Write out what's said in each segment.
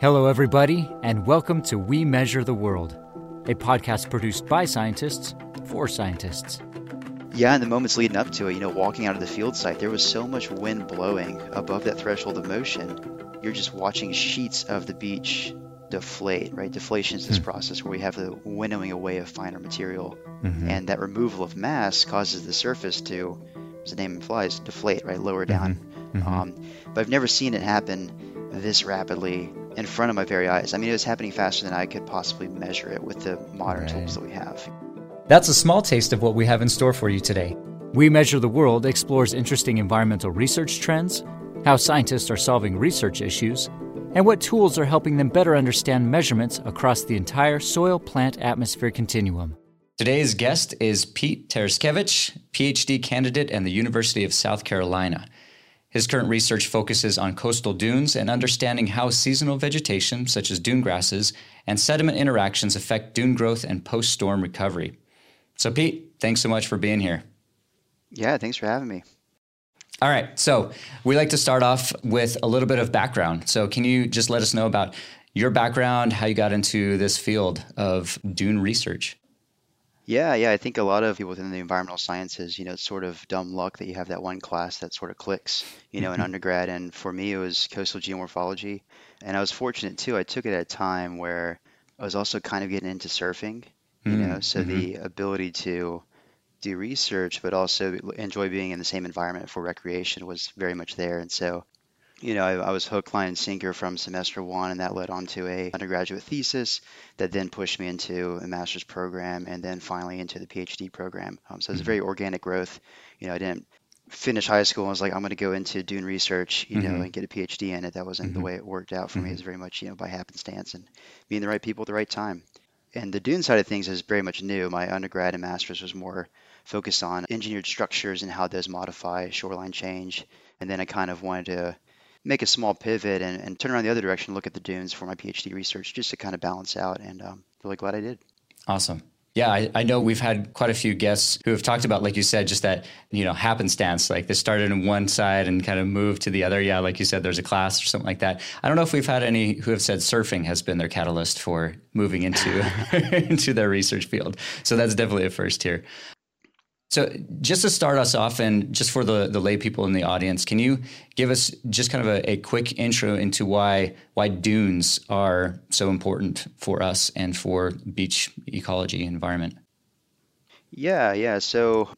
Hello, everybody, and welcome to We Measure the World, a podcast produced by scientists for scientists. Yeah, in the moments leading up to it, you know, walking out of the field site, there was so much wind blowing above that threshold of motion. You're just watching sheets of the beach deflate, right? Deflation is this mm process where we have the winnowing away of finer material. Mm-hmm. And that removal of mass causes the surface to, as the name implies, deflate, right? Lower down. Mm-hmm. mm-hmm. Um, but I've never seen it happen this rapidly in front of my very eyes. I mean, it was happening faster than I could possibly measure it with the modern right. tools that we have. That's a small taste of what we have in store for you today. We Measure the World explores interesting environmental research trends, how scientists are solving research issues, and what tools are helping them better understand measurements across the entire soil plant atmosphere continuum. Today's guest is Pete Tereszkiewicz, PhD candidate at the University of South Carolina. His current research focuses on coastal dunes and understanding how seasonal vegetation, such as dune grasses, and sediment interactions affect dune growth and post storm recovery. So, Pete, thanks so much for being here. Yeah, thanks for having me. All right. So, we like to start off with a little bit of background. So, can you just let us know about your background, how you got into this field of dune research? Yeah, yeah. I think a lot of people within the environmental sciences, you know, it's sort of dumb luck that you have that one class that sort of clicks, you know, in mm-hmm. undergrad. And for me, it was coastal geomorphology. And I was fortunate too. I took it at a time where I was also kind of getting into surfing, you know, mm, so the mm-hmm. ability to do research, but also enjoy being in the same environment for recreation was very much there. And so you know, I, I, was hook, line, and sinker from semester one, and that led on to a undergraduate thesis that then pushed me into a master's program, and then finally into the PhD program. Um, so it's mm-hmm. very organic growth. You know, I didn't finish high school and was like, I'm going to go into dune research, you mm-hmm. know, and get a PhD in it. That wasn't mm-hmm. the way it worked out for me. It was mm-hmm. very much, you know, by happenstance and being the right people at the right time. And the dune side of things is very much new. My undergrad and master's was more focused on engineered structures and how those modify shoreline change. And then I kind of wanted to make a small pivot and, and turn around the other direction, look at the dunes for my PhD research, just to kind of balance out. And um, really glad I did. Awesome. Yeah, I, I, know we've had quite a few guests who have talked about, like you said, just that, you know, happenstance. Like they started in one side and kind of moved to the other. Yeah, like you said, there's a class or something like that. I don't know if we've had any who have said surfing has been their catalyst for moving into into their research field. So that's definitely a first here. So, just to start us off, and just for the, the lay people in the audience, can you give us just kind of a, a, quick intro into why why dunes are so important for us and for beach ecology environment? Yeah, yeah. So,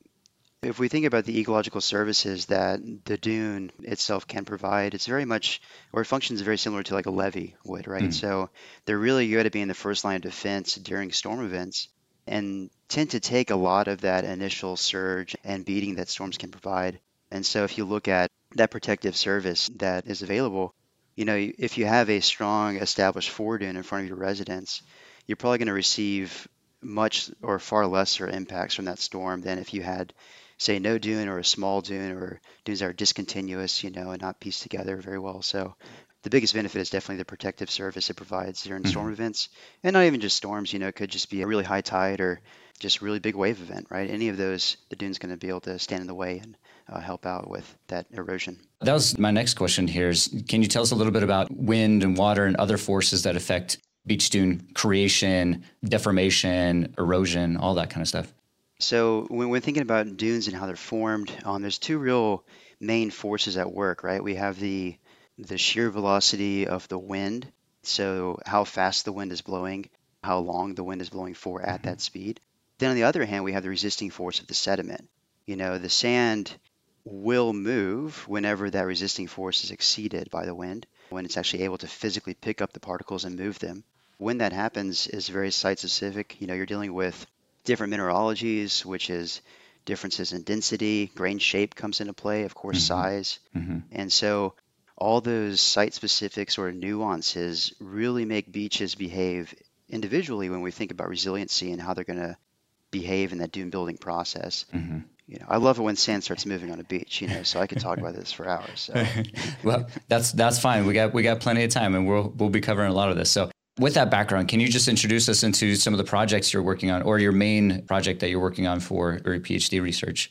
if we think about the ecological services that the dune itself can provide, it's very much, or it functions very similar to like a levee would, right? Mm. So, they're really good at being the first line of defense during storm events and tend to take a lot of that initial surge and beating that storms can provide. And so if you look at that protective service that is available, you know, if you have a strong established foredune in front of your residence, you're probably going to receive much or far lesser impacts from that storm than if you had, say, no dune or a small dune or dunes that are discontinuous, you know, and not pieced together very well. So the biggest benefit is definitely the protective service it provides during mm-hmm. storm events, and not even just storms. You know, it could just be a really high tide or just really big wave event, right? Any of those, the dune's going to be able to stand in the way and uh, help out with that erosion. That was my next question. Here is, can you tell us a little bit about wind and water and other forces that affect beach dune creation, deformation, erosion, all that kind of stuff? So when we're thinking about dunes and how they're formed, um, there's two real main forces at work, right? We have the the shear velocity of the wind, so how fast the wind is blowing, how long the wind is blowing for at that mm-hmm. speed. Then on the other hand, we have the resisting force of the sediment. You know, the sand will move whenever that resisting force is exceeded by the wind, when it's actually able to physically pick up the particles and move them. When that happens is very site specific. You know, you're dealing with different mineralogies, which is differences in density, grain shape comes into play, of course, mm-hmm. size. Mm-hmm. And so all those site specific sort of nuances really make beaches behave individually when we think about resiliency and how they're going to behave in that dune building process. Mm-hmm. You know, I love it when sand starts moving on a beach. You know, so I could talk about this for hours. So. well, that's that's fine. We got we got plenty of time, and we'll we'll be covering a lot of this. So, with that background, can you just introduce us into some of the projects you're working on, or your main project that you're working on for your PhD research?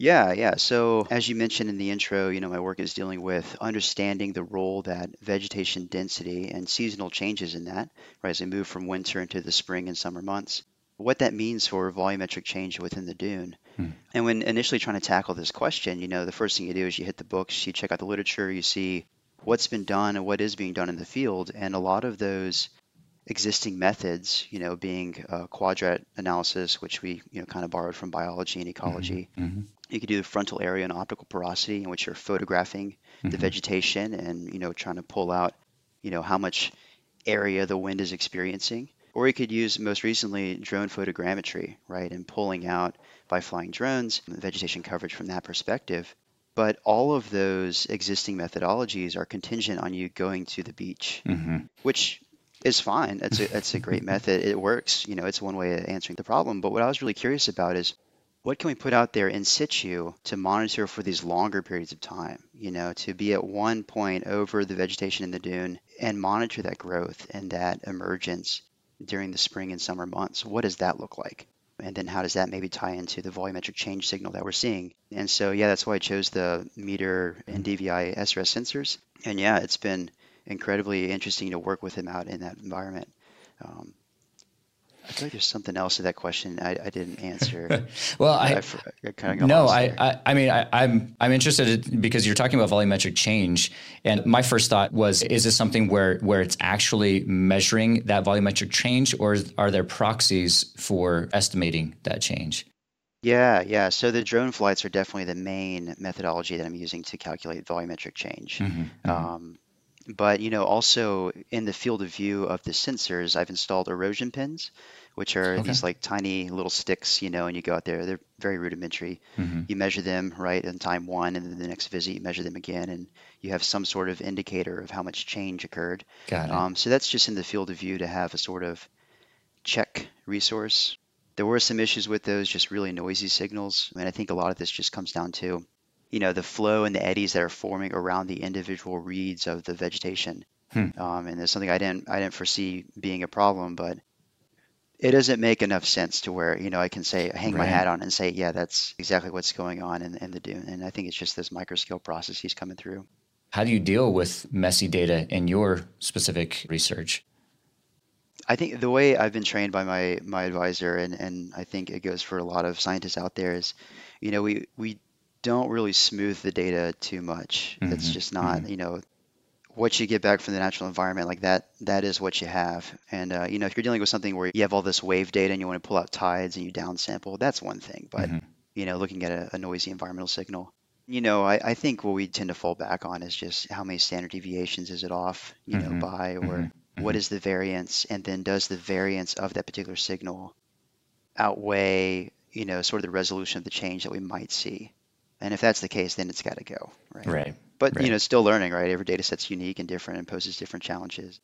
Yeah, yeah. So as you mentioned in the intro, you know, my work is dealing with understanding the role that vegetation density and seasonal changes in that, right, as we move from winter into the spring and summer months, what that means for volumetric change within the dune. Hmm. And when initially trying to tackle this question, you know, the first thing you do is you hit the books, you check out the literature, you see what's been done and what is being done in the field, and a lot of those existing methods, you know, being uh, quadrat analysis, which we, you know, kind of borrowed from biology and ecology, mm-hmm. You could do the frontal area and optical porosity, in which you're photographing mm-hmm. the vegetation and you know trying to pull out you know how much area the wind is experiencing. Or you could use most recently drone photogrammetry, right, and pulling out by flying drones vegetation coverage from that perspective. But all of those existing methodologies are contingent on you going to the beach, mm-hmm. which is fine. that's a, it's a great method. It works. You know, it's one way of answering the problem. But what I was really curious about is what can we put out there in situ to monitor for these longer periods of time? You know, to be at one point over the vegetation in the dune and monitor that growth and that emergence during the spring and summer months. What does that look like? And then how does that maybe tie into the volumetric change signal that we're seeing? And so, yeah, that's why I chose the METER NDVI SRS sensors. And yeah, it's been incredibly interesting to work with them out in that environment. Um, I feel like there's something else to that question I, I didn't answer. well, I, I, I kind of no, I, I, I mean, I, am I'm, I'm interested because you're talking about volumetric change, and my first thought was, is this something where where it's actually measuring that volumetric change, or are there proxies for estimating that change? Yeah, yeah. So the drone flights are definitely the main methodology that I'm using to calculate volumetric change. Mm-hmm, mm-hmm. Um, but you know, also in the field of view of the sensors, I've installed erosion pins, which are okay. these like tiny little sticks, you know, and you go out there. They're very rudimentary. Mm-hmm. You measure them right in time one, and then the next visit you measure them again, and you have some sort of indicator of how much change occurred. Got it. Um, so that's just in the field of view to have a sort of check resource. There were some issues with those, just really noisy signals, and I think a lot of this just comes down to you know the flow and the eddies that are forming around the individual reeds of the vegetation. Hmm. Um, and there's something I didn't I didn't foresee being a problem, but it doesn't make enough sense to where you know I can say hang right. my hat on and say yeah that's exactly what's going on in, in the dune. And I think it's just this microscale process he's coming through. How do you deal with messy data in your specific research? I think the way I've been trained by my my advisor, and, and I think it goes for a lot of scientists out there, is you know we we don't really smooth the data too much. Mm-hmm. It's just not, mm-hmm. you know, what you get back from the natural environment like that that is what you have and uh, you know if you're dealing with something where you have all this wave data and you want to pull out tides and you downsample that's one thing but mm-hmm. you know looking at a, a, noisy environmental signal you know I, I, think what we tend to fall back on is just how many standard deviations is it off you know mm-hmm. by or mm-hmm. what mm-hmm. the variance and then does the variance of that particular signal outweigh you know sort of the resolution of the change that we might see and if that's the case, then it's got to go, right? Right. But right. you know, still learning, right? Every data set's unique and different and poses different challenges.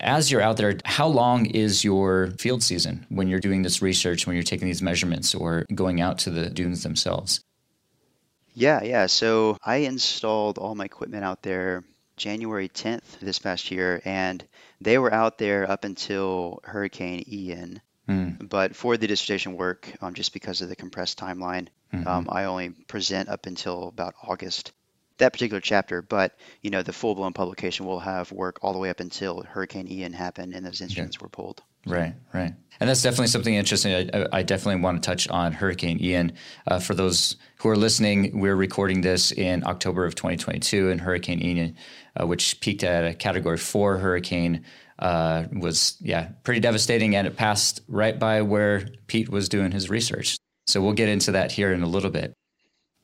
As you're out there, how long is your field season when you're doing this research, when you're taking these measurements or going out to the dunes themselves? Yeah, yeah. So I installed all my equipment out there January 10th this past year, and they were out there up until Hurricane Ian. Mm. But for the dissertation work, um, just because of the compressed timeline, mm-hmm. um, I only present up until about August that particular chapter. But you know, the full blown publication will have work all the way up until Hurricane Ian happened and those instruments yeah. were pulled. Right, right. And that's definitely something interesting. I, I definitely want to touch on Hurricane Ian. Uh, for those who are listening, we're recording this in October of 2022, and Hurricane Ian, uh, which peaked at a Category 4 hurricane, uh, was yeah pretty devastating, and it passed right by where Pete was doing his research. So we'll get into that here in a little bit.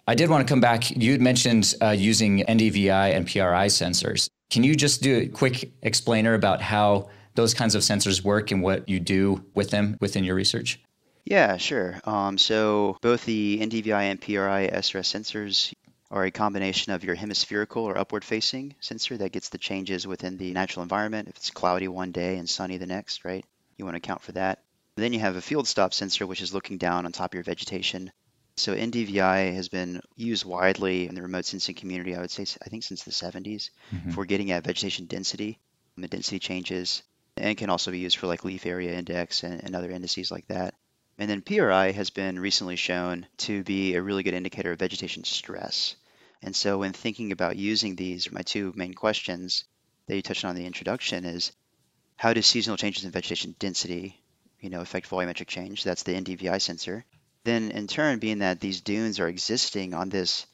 I did want to come back. You'd mentioned uh, using NDVI and PRI sensors. Can you just do a quick explainer about how those kinds of sensors work and what you do with them within your research? Yeah, sure. Um, so both the NDVI and PRI SRS sensors are a combination of your hemispherical or upward facing sensor that gets the changes within the natural environment. If it's cloudy one day and sunny the next, right? You want to account for that. Then you have a field stop sensor, which is looking down on top of your vegetation. So NDVI has been used widely in the remote sensing community, I would say, I think since the 70s, mm-hmm. for getting at vegetation density, the density changes, and can also be used for like leaf area index and, and other indices like that. And then PRI has been recently shown to be a really good indicator of vegetation stress. And so when thinking about using these, my two main questions that you touched on in the introduction is how do seasonal changes in vegetation density, you know, affect volumetric change? That's the NDVI sensor. Then in turn, being that these dunes are existing on this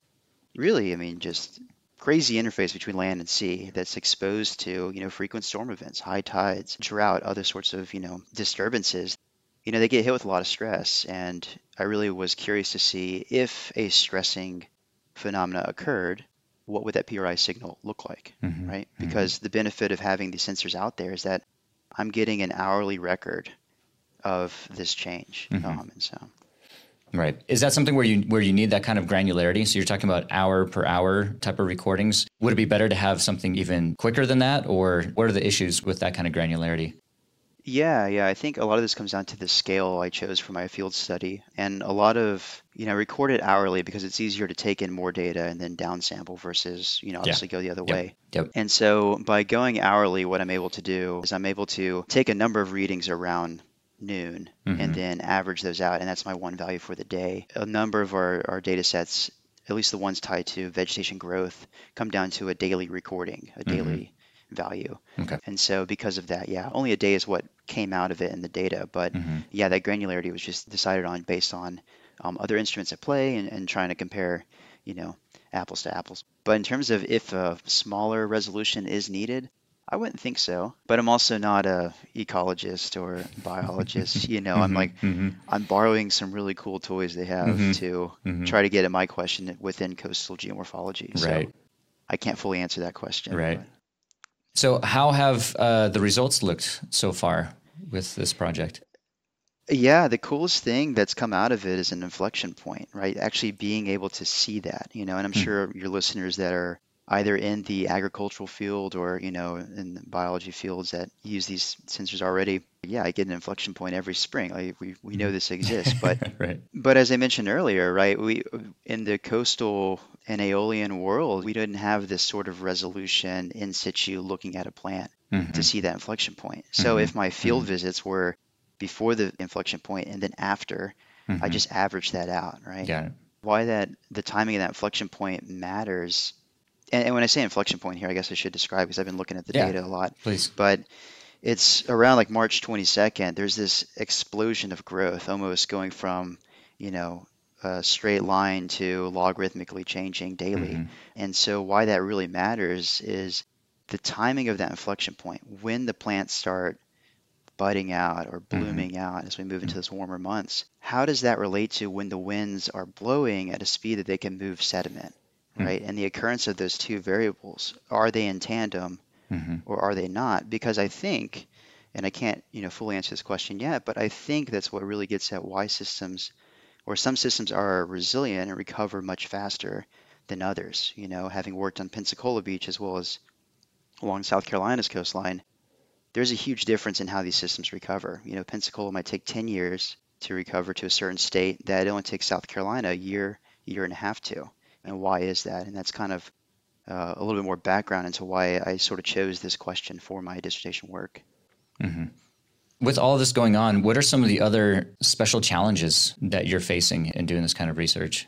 really, I mean, just crazy interface between land and sea that's exposed to, you know, frequent storm events, high tides, drought, other sorts of, you know, disturbances you know, they get hit with a lot of stress. And I really was curious to see if a stressing phenomena occurred, what would that PRI signal look like, mm-hmm. right? Mm-hmm. Because the benefit of having these sensors out there is that I'm getting an hourly record of this change. Mm-hmm. Um, and so. Right. Is that something where you where you need that kind of granularity? So you're talking about hour per hour type of recordings. Would it be better to have something even quicker than that, or what are the issues with that kind of granularity? Yeah, yeah. I think a lot of this comes down to the scale I chose for my field study, and a lot of you know record it hourly because it's easier to take in more data and then downsample versus you know obviously yeah. go the other yep. way. Yep. And so by going hourly, what I'm able to do is I'm able to take a number of readings around noon mm-hmm. and then average those out, and that's my one value for the day. A number of our, our data sets at least the ones tied to vegetation growth, come down to a daily recording, a mm-hmm. daily value. Okay. And so because of that, yeah, only a day is what came out of it in the data. But mm-hmm. yeah, that granularity was just decided on based on um, other instruments at play and, and trying to compare, you know, apples to apples. But in terms of if a smaller resolution is needed, I wouldn't think so. But I'm also not a ecologist or biologist. you know, I'm mm-hmm, like mm-hmm. I'm borrowing some really cool toys they have mm-hmm. to mm-hmm. try to get at my question within coastal geomorphology. So right. I can't fully answer that question. Right. But. So, how have uh, the results looked so far with this project? Yeah, the coolest thing that's come out of it is an inflection point, right? Actually being able to see that, you know, and I'm hmm. sure your listeners that are either in the agricultural field or, you know, in the biology fields that use these sensors already. Yeah, I get an inflection point every spring. Like we, we know this exists, but right. but as I mentioned earlier, right, we in the coastal and aeolian world, we didn't have this sort of resolution in situ looking at a plant mm-hmm. to see that inflection point. So mm-hmm. if my field mm-hmm. visits were before the inflection point and then after, I mm-hmm. just average that out, right? Why that the timing of that inflection point matters. And, and when I say inflection point here, I guess I should describe because I've been looking at the yeah, data a lot. Please. But it's around like March 22nd, there's this explosion of growth almost going from, you know, a straight line to logarithmically changing daily. Mm-hmm. And so, why that really matters is the timing of that inflection point when the plants start budding out or mm-hmm. blooming mm-hmm. out as we move into those warmer months. How does that relate to when the winds are blowing at a speed that they can move sediment, mm-hmm. right? And the occurrence of those two variables are they in tandem mm-hmm. or are they not? Because I think, and I can't you know fully answer this question yet, but I think that's what really gets at why systems or some systems are resilient and recover much faster than others. You know, having worked on Pensacola Beach as well as along South Carolina's coastline, there's a huge difference in how these systems recover. You know, Pensacola might take 10 years to recover to a certain state that it only takes South Carolina a year, year and a half to. And why is that? And that's kind of uh, a little bit more background into why I sort of chose this question for my dissertation work. Mm-hmm. With all this going on, what are some of the other special challenges that you're facing in doing this kind of research?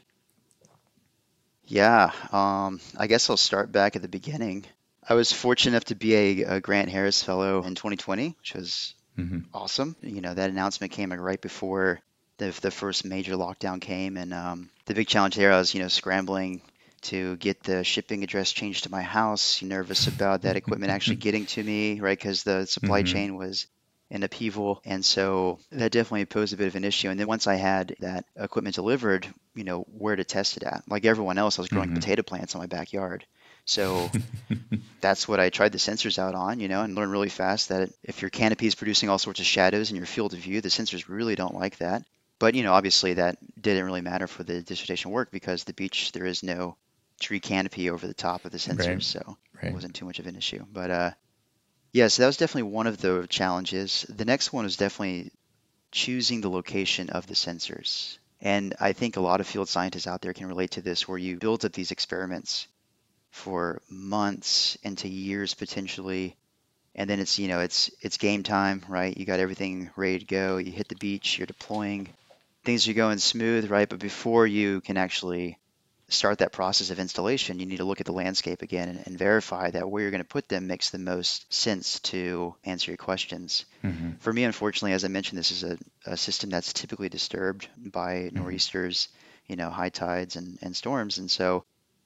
Yeah, um, I guess I'll start back at the beginning. I was fortunate enough to be a, a Grant Harris Fellow in 2020, which was mm-hmm. awesome. You know, that announcement came right before the, the first major lockdown came, and um, the big challenge there I was, you know, scrambling to get the shipping address changed to my house. Nervous about that equipment actually getting to me, right? Because the supply mm-hmm. chain was in upheaval. And so that definitely posed a bit of an issue. And then once I had that equipment delivered, you know, where to test it at. Like everyone else, I was growing mm-hmm. potato plants in my backyard. So that's what I tried the sensors out on, you know, and learned really fast that if your canopy is producing all sorts of shadows in your field of view, the sensors really don't like that. But, you know, obviously that didn't really matter for the dissertation work because the beach, there is no tree canopy over the top of the sensors. Right. So right. it wasn't too much of an issue. But, uh, yeah, so that was definitely one of the challenges. The next one was definitely choosing the location of the sensors. And I think a lot of field scientists out there can relate to this where you build up these experiments for months into years potentially and then it's you know it's it's game time right you got everything ready to go you hit the beach you're deploying things are going smooth, right? But before you can actually start that process of installation, you need to look at the landscape again and, and verify that where you're going to put them makes the most sense to answer your questions. Mm-hmm. For me, unfortunately, as I mentioned, this is a, a system that's typically disturbed by mm-hmm. nor'easters, you know, high tides and, and storms. And so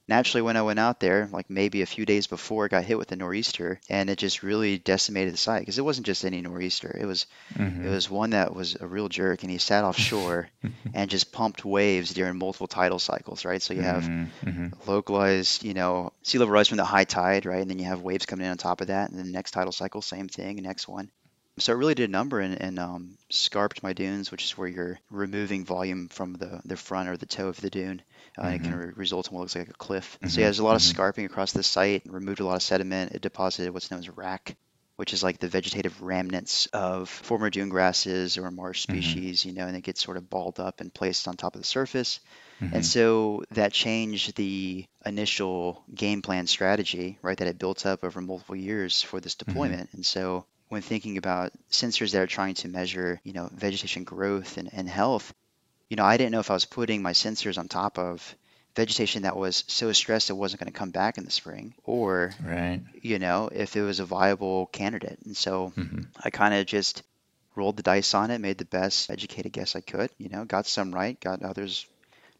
naturally when I went out there, like maybe a few days before, got hit with a nor'easter, and it just really decimated the site because it wasn't just any nor'easter. It was mm-hmm. it was one that was a real jerk, and he sat offshore and just pumped waves during multiple tidal cycles, right? So you have mm-hmm. mm-hmm. localized, you know, sea level rise from the high tide, right, and then you have waves coming in on top of that, and then the next tidal cycle, same thing, next one. So it really did a number and, and um, scarped my dunes, which is where you're removing volume from the, the front or the toe of the dune. Mm-hmm. It can re- result in what looks like a cliff. Mm-hmm. So yeah, there's a lot mm-hmm. of scarping across the site. and Removed a lot of sediment. It deposited what's known as wrack, which is like the vegetative remnants of former dune grasses or marsh mm-hmm. species, you know, and it gets sort of balled up and placed on top of the surface. And mm-hmm. so that changed the initial game plan strategy, right, that it built up over multiple years for this mm-hmm. deployment. And so when thinking about sensors that are trying to measure, you know, vegetation growth and, and health, you know, I didn't know if I was putting my sensors on top of vegetation that was so stressed it wasn't going to come back in the spring or right. you know if it was a viable candidate and so mm-hmm. i kind of just rolled the dice on it made the best educated guess i could you know got some right got others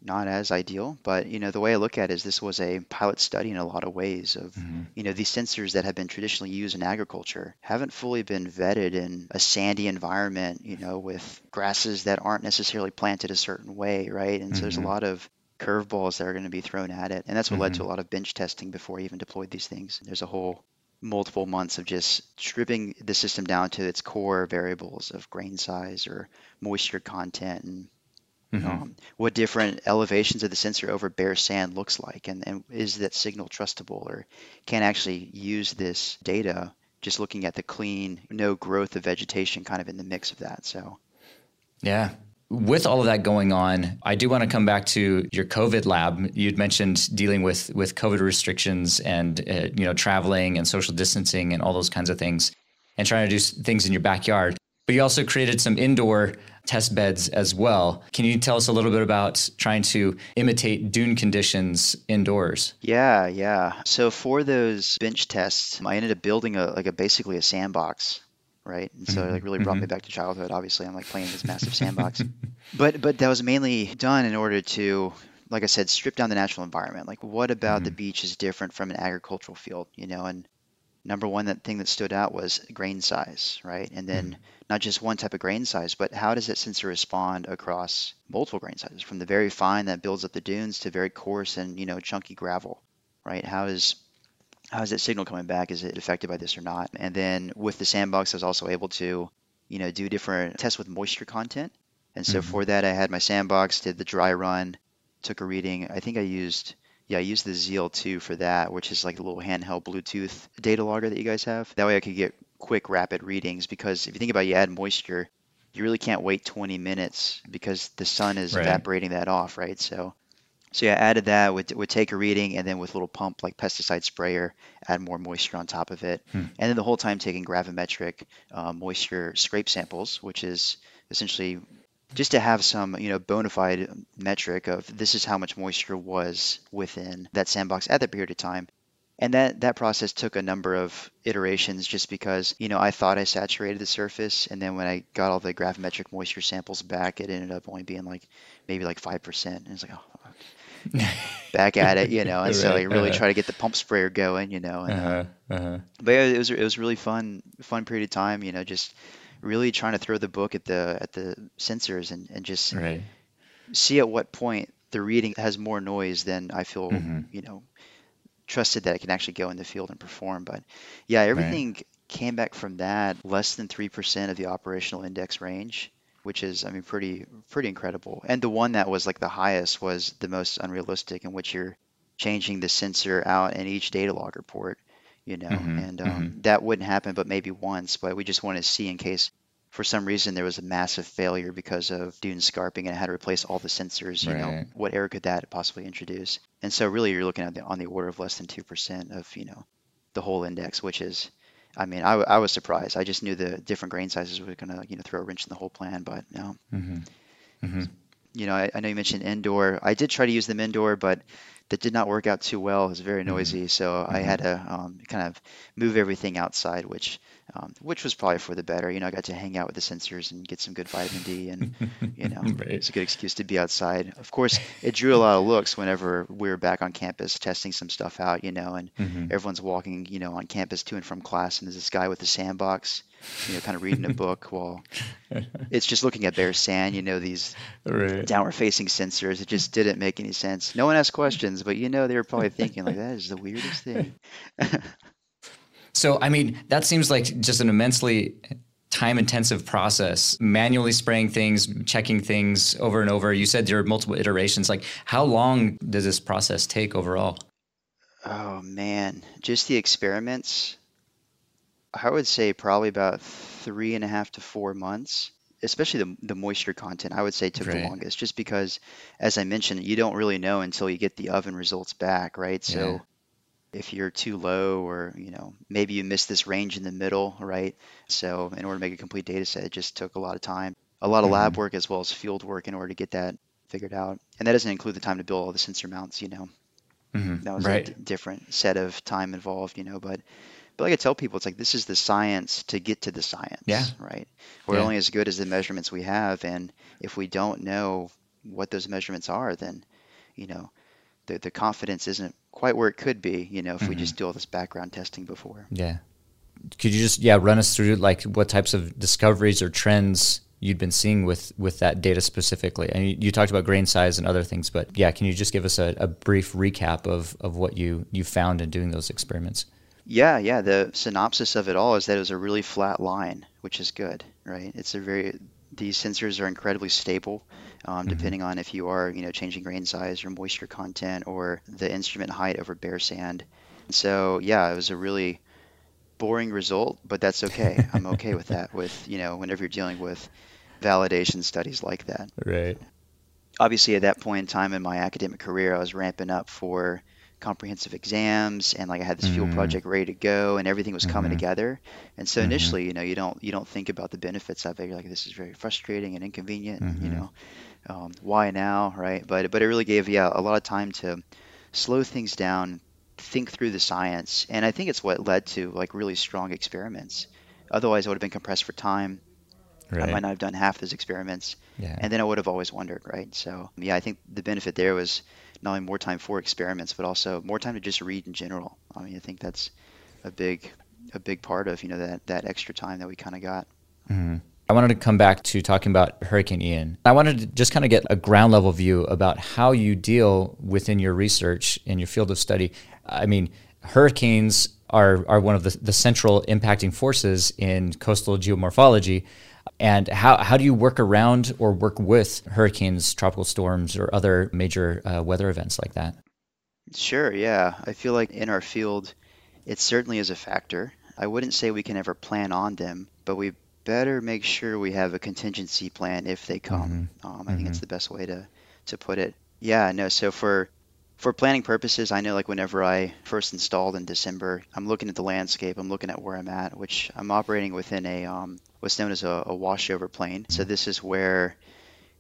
not as ideal. But you know, the way I look at it is this was a pilot study in a lot of ways of mm-hmm. you know these sensors that have been traditionally used in agriculture haven't fully been vetted in a sandy environment. You know, with grasses that aren't necessarily planted a certain way, right? And mm-hmm. so there's a mm-hmm. lot of curveballs that are going to be thrown at it, and that's what mm-hmm. led to mm-hmm. a lot of bench testing before I even deployed these things. There's a whole multiple months of just stripping the system down to its core variables of grain size or moisture content and mm-hmm. um, what different elevations of the sensor over bare sand looks like, and, and is that signal trustable, or can actually use this data just looking at the clean, no growth of vegetation kind of in the mix of that. So, yeah. With all of that going on, I do want to come back to your COVID lab. You'd mentioned dealing with with COVID restrictions and uh, you know traveling and social distancing and all those kinds of things, and trying to do things in your backyard. But you also created some indoor test beds as well. Can you tell us a little bit about trying to imitate dune conditions indoors? Yeah, yeah. So for those bench tests, I ended up building a like a basically a sandbox right? And so it like really brought mm-hmm. me back to childhood. Obviously, I'm like playing this massive sandbox, but but that was mainly done in order to, like I said, strip down the natural environment. Like, what about mm-hmm. the beach is different from an agricultural field, you know? And number one that thing that stood out was grain size right? And then mm. not just one type of grain size but how does that sensor respond across multiple grain sizes from the very fine that builds up the dunes to very coarse and you know chunky gravel right? How is how is that signal coming back? Is it affected by this or not? And then with the sandbox i was also able to you know do different tests with moisture content. And so mm-hmm. for that i had my sandbox did the dry run took a reading. I think i used yeah, I use the Zeal 2 for that, which is like a little handheld Bluetooth data logger that you guys have. That way I could get quick, rapid readings because if you think about it, you add moisture, you really can't wait 20 minutes because the sun is right. evaporating that off, right? So, so yeah, I added that, would, would take a reading, and then with a little pump like pesticide sprayer, add more moisture on top of it. Hmm. And then the whole time taking gravimetric uh, moisture scrape samples, which is essentially just to have some, you know, bona fide metric of this is how much moisture was within that sandbox at that period of time. And that, that process took a number of iterations just because, you know, I thought I saturated the surface. And then when I got all the gravimetric moisture samples back, it ended up only being like maybe like 5%. And it's like, oh, back at it, you know. And right. so like really uh-huh. try to get the pump sprayer going, you know. And, uh-huh. Uh-huh. But yeah, it was, it was really fun, fun period of time, you know, just really trying to throw the book at the at the sensors and, and just right. see at what point the reading has more noise than I feel mm-hmm. you know trusted that it can actually go in the field and perform. But yeah, everything right. came back from that less than three percent of the operational index range, which is I mean pretty pretty incredible. And the one that was like the highest was the most unrealistic, in which you're changing the sensor out in each data log report you know, mm-hmm, and um, mm-hmm. that wouldn't happen but maybe once. But we just want to see in case for some reason there was a massive failure because of dune scarping and it had to replace all the sensors. You right. know, what error could that possibly introduce? And so really, you're looking at the, on the order of less than two percent of you know the whole index, which is. I mean, I, I was surprised. I just knew the different grain sizes were going to, you know, throw a wrench in the whole plan, but no. Mm-hmm. Mm-hmm. you know, I, I know you mentioned indoor. I did try to use them indoor, but that did not work out too well. It was very Mm-hmm. noisy, so I had to um, kind of move everything outside, which um, which was probably for the better. You know, I got to hang out with the sensors and get some good vitamin D, and you know, Right. it's a good excuse to be outside. Of course, it drew a lot of looks whenever we were back on campus testing some stuff out, you know, and Mhm. everyone's walking, you know, on campus to and from class, and there's this guy with a sandbox, you know, kind of reading a book while it's just looking at bare sand, you know, these Right. downward facing sensors. It just didn't make any sense. No one asked questions, but you know, they were probably thinking, like, that is the weirdest thing. So, I mean, that seems like just an immensely time intensive process, manually spraying things, checking things over and over. You said there are multiple iterations. Like, how long does this process take overall? Oh man, just the experiments. I would say probably about three and a half to four months, especially the, the moisture content. I would say took the longest, just because, as I mentioned, you don't really know until you get the oven results back, right? Yeah. So if you're too low, or you know, maybe you missed this range in the middle, right? So in order to make a complete data set, it just took a lot of time, a lot of lab work as well as field work in order to get that figured out. And that doesn't include the time to build all the sensor mounts, you know Mhm. that was Right. a d- different set of time involved, you know. But but like I tell people, it's like this is the science to get to the science, Yeah. right? We're Yeah. only as good as the measurements we have, and if we don't know what those measurements are, then you know the the confidence isn't quite where it could be, you know, if we Mm-hmm. just do all this background testing before. Yeah. Could you just yeah run us through like what types of discoveries or trends you'd been seeing with with that data specifically? And you, you talked about grain size and other things, but yeah, can you just give us a, a brief recap of of what you you found in doing those experiments? Yeah, yeah. The synopsis of it all is that it was a really flat line, which is good, right? It's a very these sensors are incredibly stable, um, depending on if you are, you know, changing grain size or moisture content or the instrument height over bare sand. So yeah, it was a really boring result, but that's okay. I'm okay with that. With you know, whenever you're dealing with validation studies like that Right. obviously at that point in time in my academic career i was ramping up for comprehensive exams and like i had this field Mhm. project ready to go and everything was coming Mhm. together and so Mhm. initially you know you don't you don't think about the benefits of it you're like this is very frustrating and inconvenient and, you Mhm. know um, why now right but but it really gave yeah a lot of time to slow things down think through the science and i think it's what led to like really strong experiments otherwise i would have been compressed for time i might not have done half those experiments yeah. and then I would have always wondered, right? So yeah, I think the benefit there was not only more time for experiments, but also more time to just read in general. I mean, I think that's a big a big part of you know that that extra time that we kind of got. Mhm. I wanted to come back to talking about Hurricane Ian. I wanted to just kind of get a ground level view about how you deal within your research in your field of study. I mean, hurricanes are, are one of the, the central impacting forces in coastal geomorphology. And how, how do you work around or work with hurricanes, tropical storms, or other major uh, weather events like that? Sure, yeah. I feel like in our field, it certainly is a factor. I wouldn't say we can ever plan on them, but we better make sure we have a contingency plan if they come. Um, I think it's the best way to to put it. Yeah, no. So for for planning purposes, I know like whenever I first installed in December, I'm looking at the landscape, I'm looking at where I'm at, which I'm operating within a um, what's known as a, a washover plain. So this is where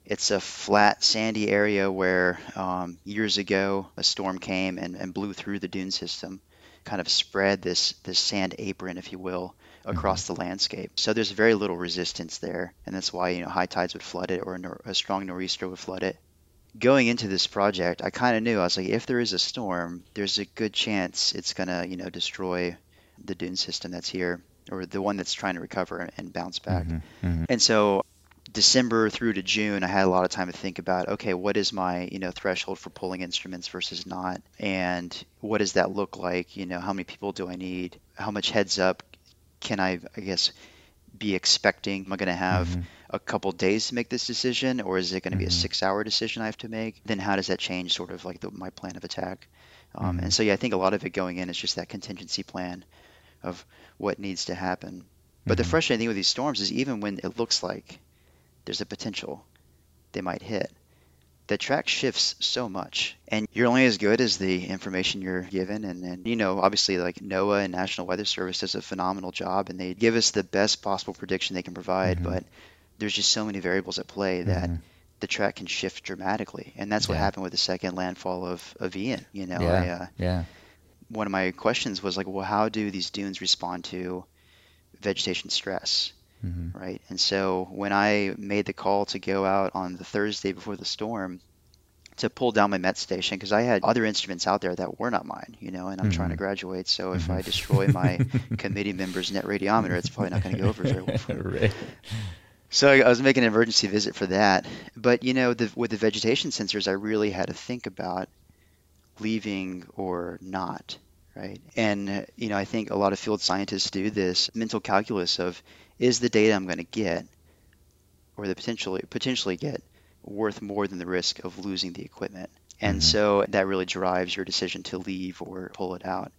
it's a flat, sandy area where um, years ago a storm came and, and blew through the dune system, kind of spread this this sand apron, if you will, across the landscape. So there's very little resistance there, and that's why you know high tides would flood it or a, nor- a strong nor'easter would flood it. Going into this project, I kind of knew I was like, if there is a storm, there's a good chance it's gonna you know destroy the dune system that's here or the one that's trying to recover and bounce back. Mm-hmm, mm-hmm. And so December through to June, I had a lot of time to think about, okay, what is my, you know, threshold for pulling instruments versus not? And what does that look like? You know, how many people do I need? How much heads up can I, I guess, be expecting? Am I going to have mm-hmm. A couple days to make this decision or is it going to be a mm-hmm. six hour decision I have to make? Then how does that change sort of like the, my plan of attack? Um, And mm-hmm. so, yeah, I think a lot of it going in is just that contingency plan of what needs to happen. But the mm-hmm. frustrating thing with these storms is even when it looks like there's a potential they might hit, the track shifts so much. And you're only as good as the information you're given. And, and, you know, obviously, like NOAA and National Weather Service does a phenomenal job and they give us the best possible prediction they can provide. But there's just so many variables at play that the track can shift dramatically, and that's what Yeah. happened with the second landfall of of Ian. You know, I, Yeah. uh, Yeah. one of my questions was like, well, how do these dunes respond to vegetation stress? hmm right? And so when I made the call to go out on the Thursday before the storm to pull down my Met station, because I had other instruments out there that were not mine, you know, and I'm trying to Mhm. graduate. So if. I destroy my committee member's net radiometer, it's probably not going to go over very well. Right. So I was making an emergency visit for that. But you know, the, with the vegetation sensors, I really had to think about leaving or not, right? And uh, you know, I think a lot of field scientists do this mental calculus of is the data I'm going to get or the potentially potentially get worth more than the risk of losing the equipment. And Mhm. so that really drives your decision to leave or pull it out.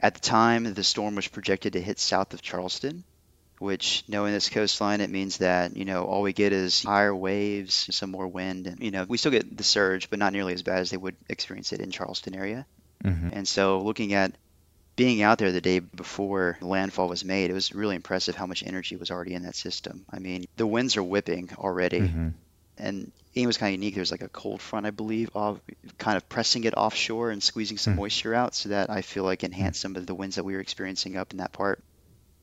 At the time, the storm was projected to hit south of Charleston, which knowing this coastline, it means that, you know, all we get is higher waves, some more wind, and, you know, we still get the surge, but not nearly as bad as they would experience it in Charleston area. hmm And so looking at being out there the day before landfall was made, it was really impressive how much energy was already in that system. I mean, the winds are whipping already, hmm and Ian was kind of unique. There's like a cold front, I believe, of kind of pressing it offshore and squeezing some Hmm. moisture out, so that I feel like enhanced some of the winds that we were experiencing up in that part.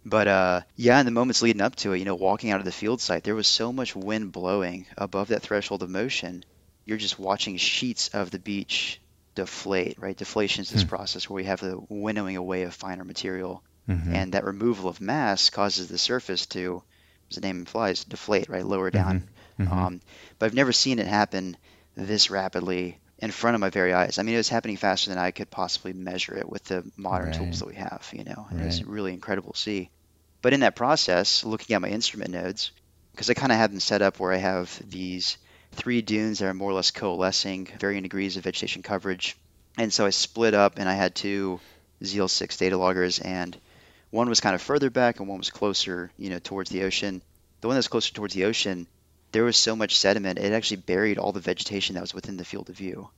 But uh, yeah, in the moments leading up to it, you know, walking out of the field site, there was so much wind blowing above that threshold of motion. You're just watching sheets of the beach deflate, right? Deflation is this Hmm. process where we have the winnowing away of finer material, hmm and that removal of mass causes the surface to, as the name implies, deflate, right? Lower down. hmm Um, but I've never seen it happen this rapidly in front of my very eyes. I mean, it was happening faster than I could possibly measure it with the modern Right. tools that we have, you know, and it's really incredible to see. But in that process, looking at my instrument nodes, because I kind of have them set up where I have these three dunes that are more or less coalescing, varying degrees of vegetation coverage. And so I split up and I had two ZL6 data loggers, and one was kind of further back and one was closer, you know, towards the ocean. The one that's closer towards the ocean, there was so much sediment, it actually buried all the vegetation that was within the field of view.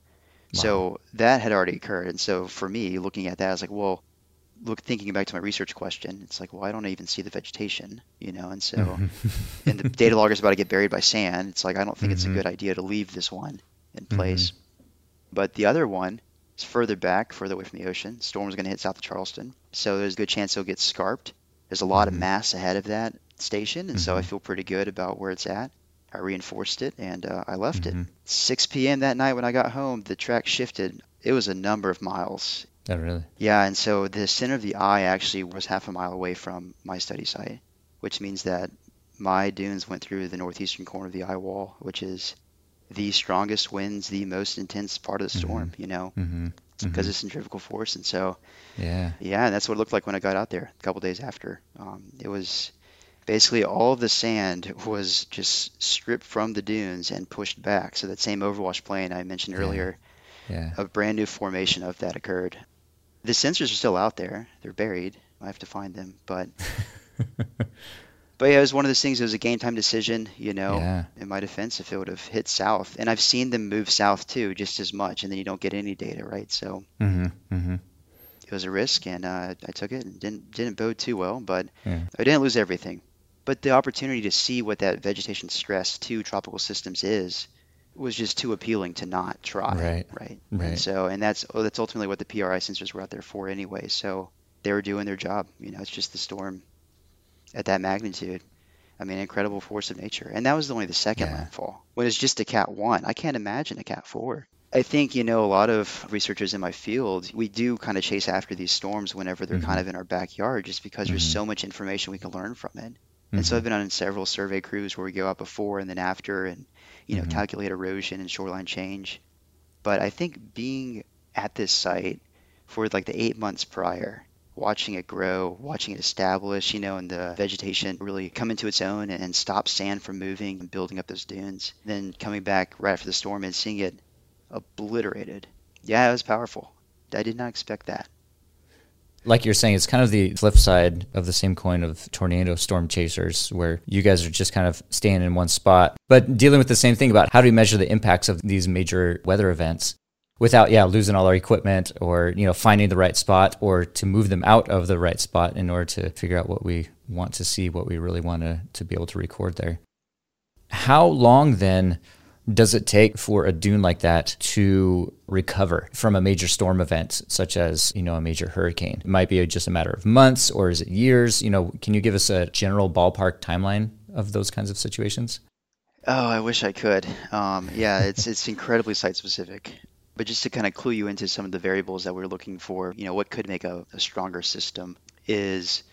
So that had already occurred. And so for me, looking at that, I was like, well, look, thinking back to my research question, it's like, well, I don't even see the vegetation, you know, and so, Mm-hmm. and the data logger is about to get buried by sand. It's like, I don't think it's a Mhm. good idea to leave this one in place. But the other one is further back, further away from the ocean. Storm is going to hit south of Charleston. So there's a good chance it'll get scarped. There's a lot Mhm. of mass ahead of that station. And so I feel pretty good about where it's at. I reinforced it and uh, I left it. 6 p.m. that night when I got home, the track shifted. It was a number of miles. Oh, really? Yeah, and so the center of the eye actually was half a mile away from my study site, which means that my dunes went through the northeastern corner of the eye wall, which is the strongest winds, the most intense part of the storm, you know, hmm because it's centrifugal force. And so, yeah. yeah, that's what it looked like when I got out there a couple days after. Um, it was basically all of the sand was just stripped from the dunes and pushed back. So that same overwash plain I mentioned Yeah. earlier, Yeah. a brand new formation of that occurred. The sensors are still out there. They're buried. I have to find them. But but yeah, it was one of those things. It was a game time decision, you know. Yeah. In my defense, if it would have hit south, and I've seen them move south too, just as much, and then you don't get any data, right? So hmm hmm it was a risk, and uh, I took it, and didn't didn't bode too well, but Yeah. I didn't lose everything. But the opportunity to see what that vegetation stress to tropical systems is was just too appealing to not try. Right. Right. Right. And so, and that's oh, that's ultimately what the PRI sensors were out there for anyway. So they were doing their job. You know, it's just the storm at that magnitude. I mean, incredible force of nature. And that was only the second Yeah. landfall. When it's just a Cat 1, I can't imagine a Cat 4. I think, you know, a lot of researchers in my field, we do kind of chase after these storms whenever they're Mhm. kind of in our backyard just because there's Mhm. so much information we can learn from it. And so I've been on several survey crews where we go out before and then after and, you know, Mhm. calculate erosion and shoreline change. But I think being at this site for like the eight months prior, watching it grow, watching it establish, you know, and the vegetation really come into its own and stop sand from moving and building up those dunes, then coming back right after the storm and seeing it obliterated. Yeah, it was powerful. I did not expect that. Like you're saying, it's kind of the flip side of the same coin of tornado storm chasers, where you guys are just kind of staying in one spot, but dealing with the same thing about how do we measure the impacts of these major weather events without, yeah, losing all our equipment or, you know, finding the right spot or to move them out of the right spot in order to figure out what we want to see, what we really want to, to be able to record there. How long then does it take for a dune like that to recover from a major storm event such as you know a major hurricane? It might be just a matter of months or is it years? You know can you give us a general ballpark timeline of those kinds of situations? Oh i wish i could. Um, yeah it's it's incredibly site specific but just to kind of clue you into some of the variables that we're looking for you know what could make a, a stronger system is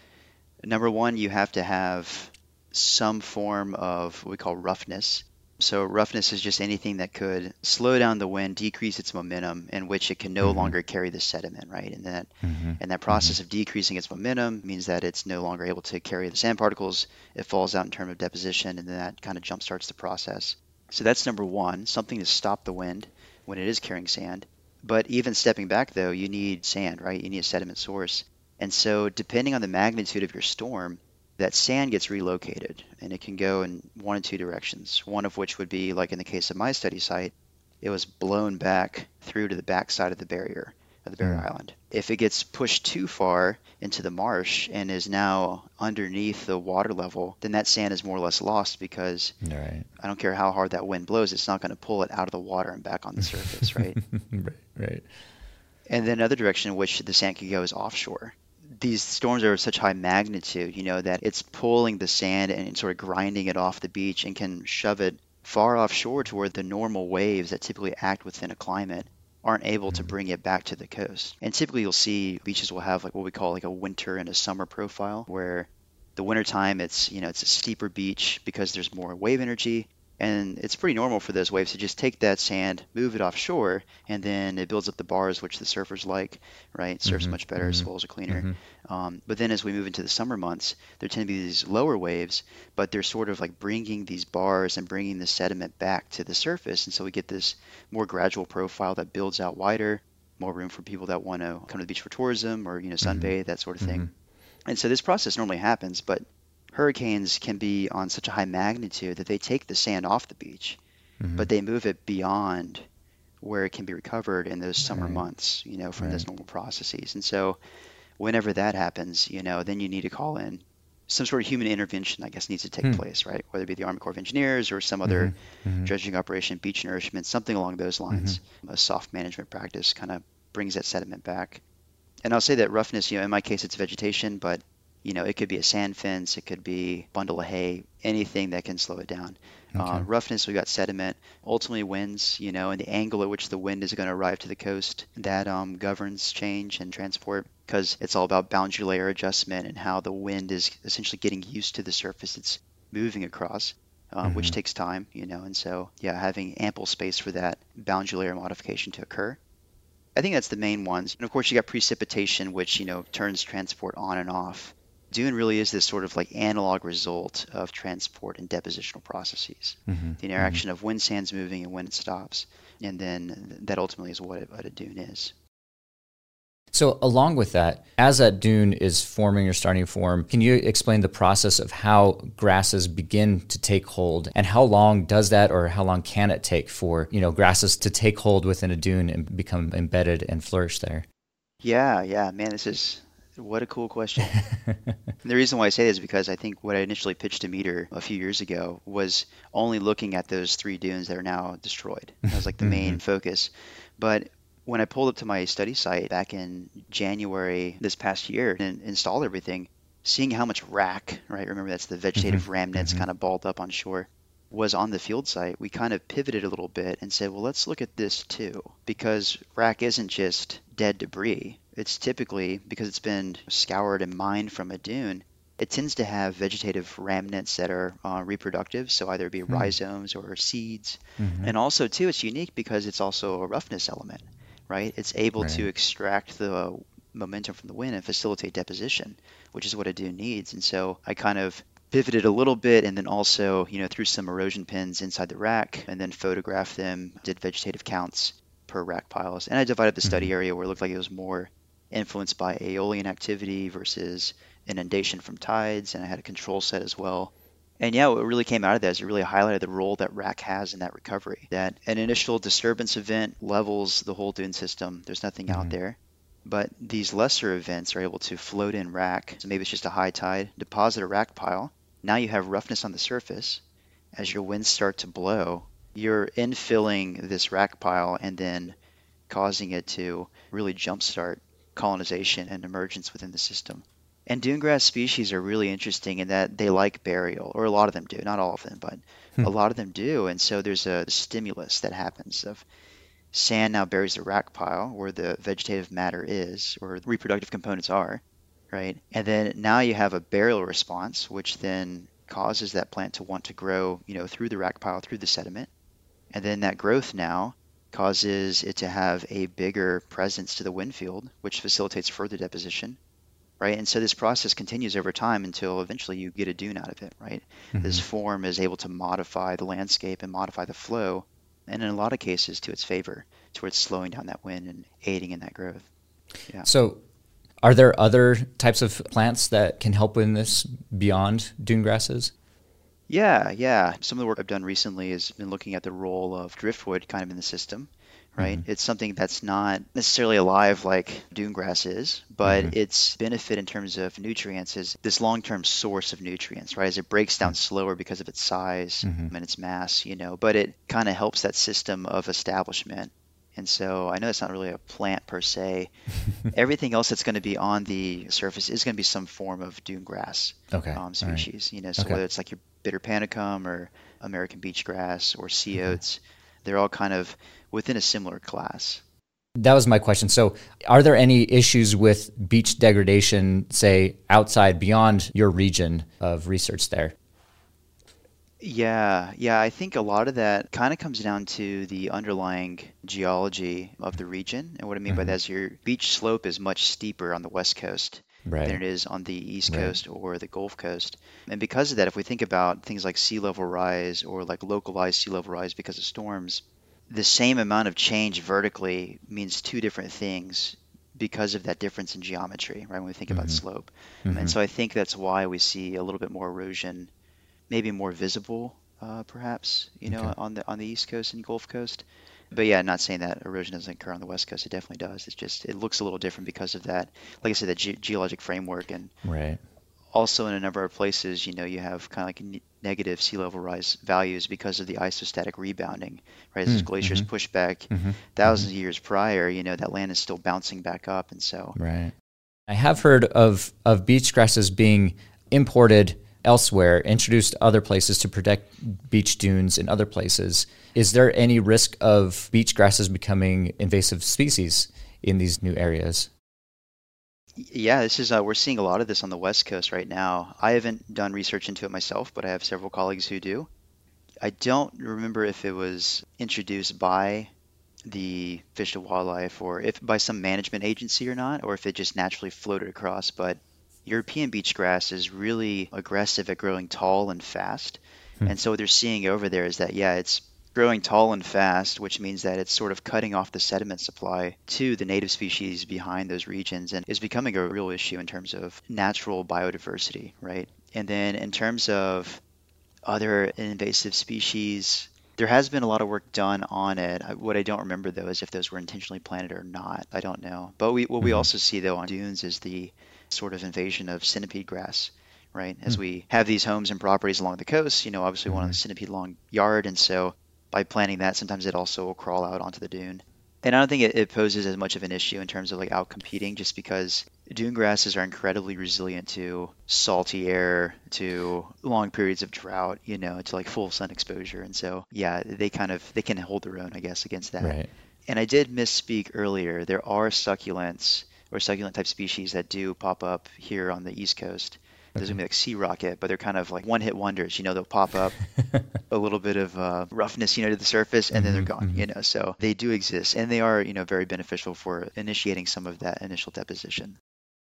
number one you have to have some form of what we call roughness so roughness is just anything that could slow down the wind, decrease its momentum, in which it can no mm-hmm. longer carry the sediment, right? And that mm-hmm. and that process mm-hmm. of decreasing its momentum means that it's no longer able to carry the sand particles. It falls out in terms of deposition, and then that kind of jump starts the process. So that's number one, something to stop the wind when it is carrying sand. But even stepping back though, you need sand, right? You need a sediment source. And so depending on the magnitude of your storm, that sand gets relocated and it can go in one of two directions. One of which would be, like in the case of my study site, it was blown back through to the back side of the barrier of the barrier mm. island. If it gets pushed too far into the marsh and is now underneath the water level, then that sand is more or less lost because right. I don't care how hard that wind blows, it's not going to pull it out of the water and back on the surface, right? right, right. And then another direction in which the sand could go is offshore these storms are of such high magnitude, you know, that it's pulling the sand and sort of grinding it off the beach and can shove it far offshore to where the normal waves that typically act within a climate aren't able to mm-hmm. bring it back to the coast. And typically you'll see beaches will have like what we call like a winter and a summer profile where the wintertime it's you know it's a steeper beach because there's more wave energy and it's pretty normal for those waves to just take that sand, move it offshore, and then it builds up the bars, which the surfers like, right? Surfs mm-hmm. much better, mm-hmm. swells are cleaner. Mm-hmm. Um, but then as we move into the summer months, there tend to be these lower waves, but they're sort of like bringing these bars and bringing the sediment back to the surface. And so we get this more gradual profile that builds out wider, more room for people that want to come to the beach for tourism or, you know, mm-hmm. sunbathe, that sort of thing. Mm-hmm. And so this process normally happens, but hurricanes can be on such a high magnitude that they take the sand off the beach, mm-hmm. but they move it beyond where it can be recovered in those summer right. months, you know, from right. those normal processes. And so whenever that happens, you know, then you need to call in some sort of human intervention, I guess, needs to take hmm. place, right? Whether it be the Army Corps of Engineers or some other mm-hmm. mm-hmm. dredging operation, beach nourishment, something along those lines. Mm-hmm. A soft management practice kind of brings that sediment back. And I'll say that roughness, you know, in my case, it's vegetation, but you know, it could be a sand fence, it could be bundle of hay, anything that can slow it down. Uh, okay. Uh, roughness, we've got sediment. Ultimately, winds, you know, and the angle at which the wind is going to arrive to the coast, that um, governs change and transport because it's all about boundary layer adjustment and how the wind is essentially getting used to the surface it's moving across. Uh, mm-hmm. Which takes time, you know, and so yeah, having ample space for that boundary layer modification to occur. I think that's the main ones. And of course, you got precipitation, which you know turns transport on and off. Dune really is this sort of like analog result of transport and depositional processes. Mm-hmm. The interaction mm-hmm. of when sand's moving and when it stops. And then that ultimately is what, what a dune is. So, along with that, as that dune is forming or starting to form, can you explain the process of how grasses begin to take hold, and how long does that, or how long can it take for you know grasses to take hold within a dune and become embedded and flourish there? Yeah, yeah, man, this is what a cool question. the reason why I say this is because I think what I initially pitched to Meter a few years ago was only looking at those three dunes that are now destroyed. That was like the main mm-hmm. focus. But when I pulled up to my study site back in January this past year and installed everything, seeing how much wrack, right? Remember that's the vegetative mm-hmm. remnants mm-hmm. kind of balled up on shore was on the field site, we kind of pivoted a little bit and said, well, let's look at this too. Because wrack isn't just dead debris, it's typically, because it's been scoured and mined from a dune, it tends to have vegetative remnants that are uh, reproductive, so either be mm. rhizomes or seeds. Mm-hmm. And also, too, it's unique because it's also a roughness element, right? It's able right. to extract the momentum from the wind and facilitate deposition, which is what a dune needs. And so I kind of pivoted a little bit and then also, you know, threw some erosion pins inside the wrack and then photographed them, did vegetative counts per wrack piles. And I divided the study mm-hmm. area where it looked like it was more influenced by aeolian activity versus inundation from tides, and I had a control set as well. And yeah, what really came out of that is it really highlighted the role that wrack has in that recovery. That an initial disturbance event levels the whole dune system. There's nothing mm-hmm. out there. But these lesser events are able to float in wrack. So maybe it's just a high tide, deposit a wrack pile. Now you have roughness on the surface. As your winds start to blow, you're infilling this wrack pile and then causing it to really jumpstart colonization and emergence within the system. And dune grass species are really interesting in that they like burial, or a lot of them do, not all of them, but hmm. a lot of them do. And so there's a stimulus that happens of sand now buries the wrack pile where the vegetative matter is, or the reproductive components are, right? And then now you have a burial response, which then causes that plant to want to grow, you know, through the wrack pile, through the sediment. And then that growth now causes it to have a bigger presence to the wind field, which facilitates further deposition right? And so this process continues over time until eventually you get a dune out of it, right? Mm-hmm. This form is able to modify the landscape and modify the flow, and in a lot of cases to its favor, towards slowing down that wind and aiding in that growth. Yeah. So, are there other types of plants that can help in this beyond dune grasses? Yeah, yeah. Some of the work I've done recently has been looking at the role of driftwood kind of in the system right? Mm-hmm. It's something that's not necessarily alive like dune grass is, but mm-hmm. its benefit in terms of nutrients is this long-term source of nutrients, right? As it breaks down mm-hmm. slower because of its size mm-hmm. and its mass, you know, but it kind of helps that system of establishment. And so I know it's not really a plant per se. Everything else that's going to be on the surface is going to be some form of dune grass okay. um, species. Right. You know, so okay. whether it's like your bitter panicum or American beach grass or sea mm-hmm. oats, they're all kind of within a similar class. That was my question. So, are there any issues with beach degradation, say, outside beyond your region of research there? Yeah, yeah, I think a lot of that kind of comes down to the underlying geology of the region. And what I mean mm-hmm. by that is your beach slope is much steeper on the west coast right. than it is on the east right. coast or the Gulf Coast. And because of that, if we think about things like sea level rise or like localized sea level rise because of storms, the same amount of change vertically means two different things because of that difference in geometry, right? When we think mm-hmm. about slope. Mm-hmm. And so I think that's why we see a little bit more erosion, maybe more visible, uh, perhaps, you know, okay. on the on the East Coast and Gulf Coast. But yeah, not saying that erosion doesn't occur on the West Coast. It definitely does. It's just it looks a little different because of that, like I said, that ge- geologic framework and right also in a number of places, you know, you have kind of like negative sea level rise values because of the isostatic rebounding, right? As mm, glaciers mm-hmm. push back 1000s mm-hmm. of years prior, you know, that land is still bouncing back up, and so right. I have heard of of beach grasses being imported elsewhere, introduced other places to protect beach dunes in other places. Is there any risk of beach grasses becoming invasive species in these new areas? Yeah, this is uh, we're seeing a lot of this on the West Coast right now. I haven't done research into it myself, but I have several colleagues who do. I don't remember if it was introduced by the Fish and Wildlife or if by some management agency or not, or if it just naturally floated across. But European beach grass is really aggressive at growing tall and fast. Hmm. And so what they're seeing over there is that, yeah, it's growing tall and fast, which means that it's sort of cutting off the sediment supply to the native species behind those regions and is becoming a real issue in terms of natural biodiversity, right? And then in terms of other invasive species, there has been a lot of work done on it. What I don't remember though is if those were intentionally planted or not. I don't know. But we, what we mm-hmm. also see though on dunes is the sort of invasion of centipede grass right? As mm. we have these homes and properties along the coast, you know, obviously mm-hmm. one on the centipede long yard, and so by planting that, sometimes it also will crawl out onto the dune. And I don't think it, it poses as much of an issue in terms of like out competing, just because dune grasses are incredibly resilient to salty air, to long periods of drought, you know, to like full sun exposure. And so, yeah, they kind of they can hold their own, I guess, against that. Right. And I did misspeak earlier. There are succulents or succulent type species that do pop up here on the East Coast. There's gonna be like sea rocket, but they're kind of like one hit wonders. You know, they'll pop up a little bit of uh, roughness, you know, to the surface, and then they're mm-hmm, gone. Mm-hmm. You know, so they do exist, and they are, you know, very beneficial for initiating some of that initial deposition.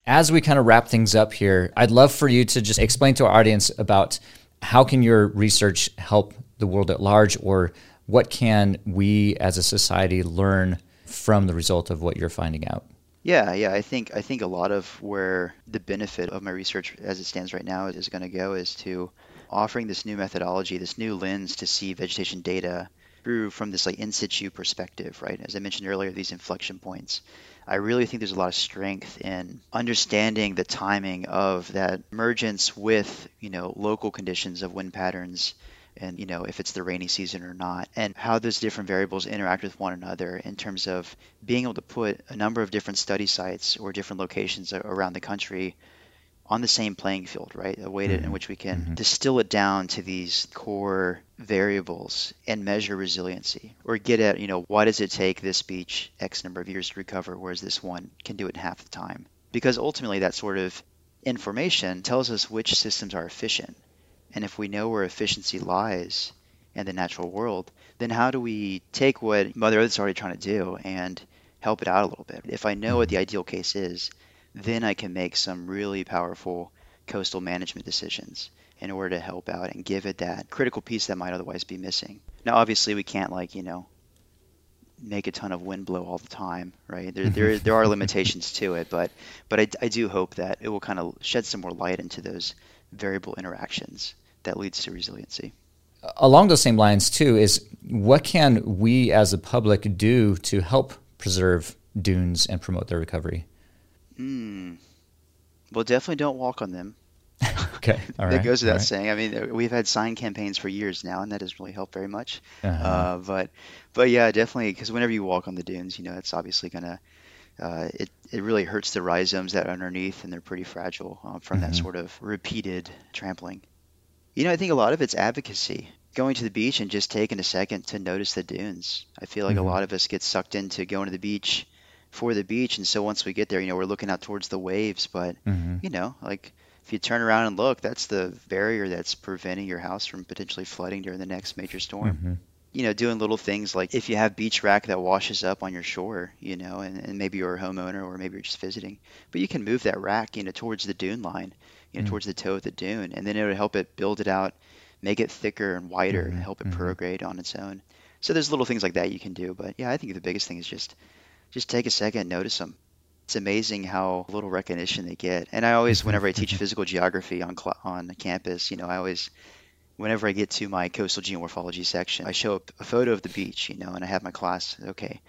As we kind of wrap things up here, I'd love for you to just explain to our audience about how can your research help the world at large, or what can we as a society learn from the result of what you're finding out? Yeah, yeah. I think I think a lot of where the benefit of my research as it stands right now is going to go is to offering this new methodology, this new lens to see vegetation data through from this like in situ perspective, right? As I mentioned earlier, these inflection points. I really think there's a lot of strength in understanding the timing of that emergence with, you know, local conditions of wind patterns and you know if it's the rainy season or not and how those different variables interact with one another in terms of being able to put a number of different study sites or different locations around the country on the same playing field, right? A way to, Mm-hmm. in which we can Mhm. distill it down to these core variables and measure resiliency or get at, you know, why does it take this beach X number of years to recover, whereas this one can do it in half the time? Because ultimately, that sort of information tells us which systems are efficient. And if we know where efficiency lies in the natural world, then how do we take what Mother Earth's already trying to do and help it out a little bit? If I know what the ideal case is, then I can make some really powerful coastal management decisions in order to help out and give it that critical piece that might otherwise be missing. Now, obviously, we can't like you know make a ton of wind blow all the time, right? There, there, mm-hmm. there are limitations to it, but but I, I do hope that it will kind of shed some more light into those variable interactions that leads to resiliency. Along those same lines, too, is what can we as a public do to help preserve dunes and promote their recovery? Hmm. Well, definitely don't walk on them. Okay, all that goes without right. saying. I mean, we've had sign campaigns for years now, and that doesn't really help very much. Uh-huh. Uh, but, but yeah, definitely, because whenever you walk on the dunes, you know, it's obviously gonna, uh, it it really hurts the rhizomes that are underneath, and they're pretty fragile um, from that Mhm. sort of repeated trampling. You know, I think a lot of it's advocacy. Going to the beach and just taking a second to notice the dunes. I feel like Mhm. a lot of us get sucked into going to the beach for the beach, and so once we get there, you know, we're looking out towards the waves, but Mhm. you know, like if you turn around and look, that's the barrier that's preventing your house from potentially flooding during the next major storm. Mhm. You know, doing little things like if you have beach wrack that washes up on your shore, you know, and, and maybe you're a homeowner or maybe you're just visiting, but you can move that wrack, you know, towards the dune line, you know, Mm. towards the toe of the dune, and then it would help it build it out, make it thicker and wider, and Mhm, help it mhm. prograde on its own. So there's little things like that you can do, but yeah, I think the biggest thing is just just take a second, notice them. It's amazing how little recognition they get. And I always, whenever I teach physical geography on cl- on campus, you know, I always, whenever I get to my coastal geomorphology section, I show up a photo of the beach, you know, and I have my class, okay,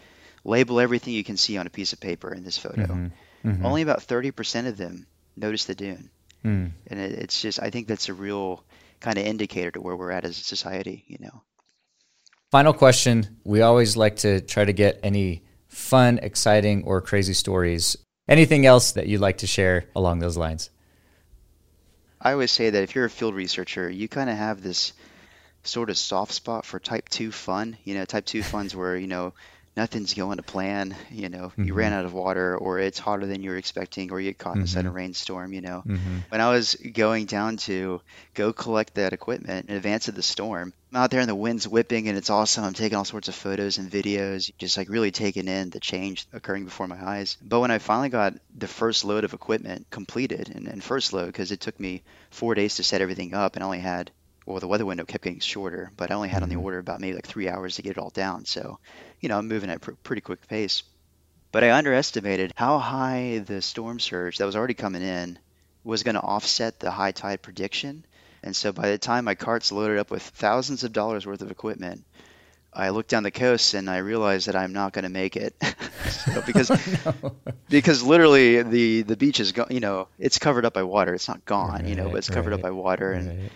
label everything you can see on a piece of paper in this photo. Mhm. Mhm. Only about 30% of them notice the dune. Mm. And it, it's just, I think that's a real kind of indicator to where we're at as a society, you know. Final question. We always like to try to get any fun, exciting, or crazy stories. Anything else that you'd like to share along those lines? I always say that if you're a field researcher, you kind of have this sort of soft spot for type 2 fun. You know, type 2 fun's where, you know, nothing's going to plan, you know, you ran out of water or it's hotter than you were expecting or you get caught in a sudden rainstorm, you know. Mhm. When I was going down to go collect that equipment in advance of the storm, I'm out there and the wind's whipping and it's awesome. I'm taking all sorts of photos and videos, just like really taking in the change occurring before my eyes. But when I finally got the first load of equipment completed and, and first load, because it took me four days to set everything up and I only had, well, the weather window kept getting shorter, but I only had on the mm-hmm. order about maybe like three hours to get it all down. So, you know, I'm moving at a pr- pretty quick pace. But I underestimated how high the storm surge that was already coming in was going to offset the high tide prediction. And so by the time my cart's loaded up with thousands of dollars worth of equipment, I look down the coast and I realize that I'm not going to make it. so because because literally the the beach is go- you know it's covered up by water. It's not gone, you know, but it's covered up by water and Right.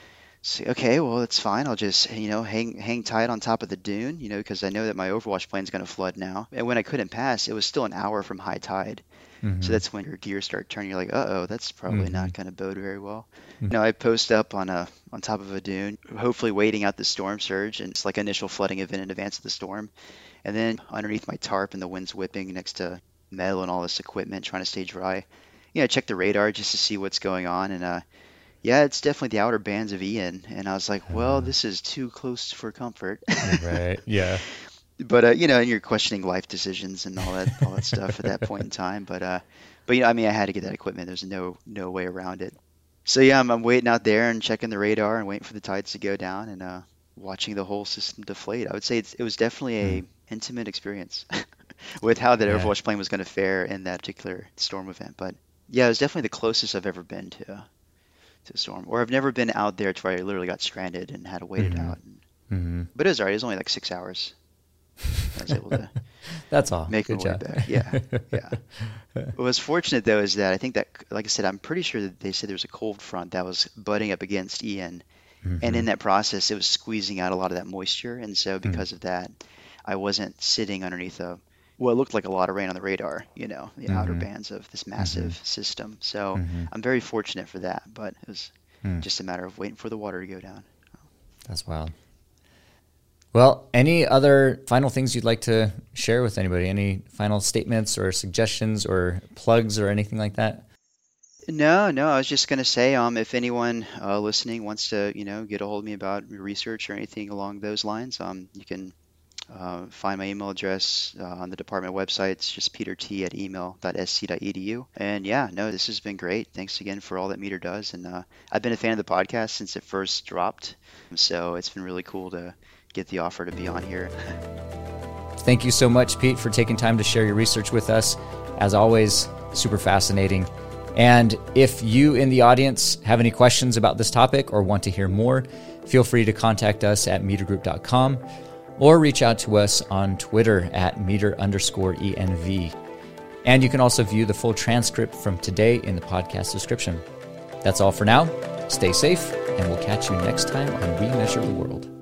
So, okay, well, it's fine. I'll just, you know, hang hang tight on top of the dune, you know, because I know that my overwash plain's going to flood now. And when I couldn't pass, it was still an hour from high tide. Mhm. So that's when your gears start turning. You're like, uh-oh, that's probably Mhm. not going to bode very well. Mhm. You know, I post up on a on top of a dune, hopefully waiting out the storm surge, and it's like initial flooding event in advance of the storm. And then underneath my tarp and the wind's whipping next to metal and all this equipment, trying to stay dry. You know, I check the radar just to see what's going on, and uh, yeah, it's definitely the outer bands of Ian. And I was like, well, this is too close for comfort. right. Yeah. but uh, you know, and you're questioning life decisions and all that all that stuff at that point in time. But uh, but you know, I mean, I had to get that equipment. There's no no way around it. So yeah, I'm, I'm waiting out there and checking the radar and waiting for the tides to go down and uh, watching the whole system deflate. I would say it's, it was definitely a intimate experience with how that Yeah. Overwash plain was going to fare in that particular storm event. But yeah, it was definitely the closest I've ever been to to a storm, or I've never been out there to where I literally got stranded and had to wait Mhm. it out. hmm But it was alright. It was only like six hours. I was able to That's all. make Good my way back. Yeah, yeah. What was fortunate though is that I think that, like I said, I'm pretty sure that they said there was a cold front that was butting up against Ian, Mm-hmm. And in that process, it was squeezing out a lot of that moisture. And so, mm-hmm. because mm-hmm. of that, I wasn't sitting underneath a what looked like a lot of rain on the radar, you know, the mm-hmm. outer bands of this massive mm-hmm. system. So mm-hmm. I'm very fortunate for that, but it was mm. just a matter of waiting for the water to go down. That's wild. Well, any other final things you'd like to share with anybody? Any final statements or suggestions or plugs or anything like that? No, no. I was just going to say, um, if anyone uh, listening wants to, you know, get a hold of me about research or anything along those lines, um, you can uh, find my email address uh, on the department website. It's just petert at email.sc.edu. And yeah, no, this has been great. Thanks again for all that Meter does. And uh, I've been a fan of the podcast since it first dropped. So it's been really cool to get the offer to be on here. Thank you so much, Pete, for taking time to share your research with us. As always, super fascinating. And if you in the audience have any questions about this topic or want to hear more, feel free to contact us at metergroup.com or reach out to us on Twitter at meter underscore ENV. And you can also view the full transcript from today in the podcast description. That's all for now. Stay safe, and we'll catch you next time on We Measure the World.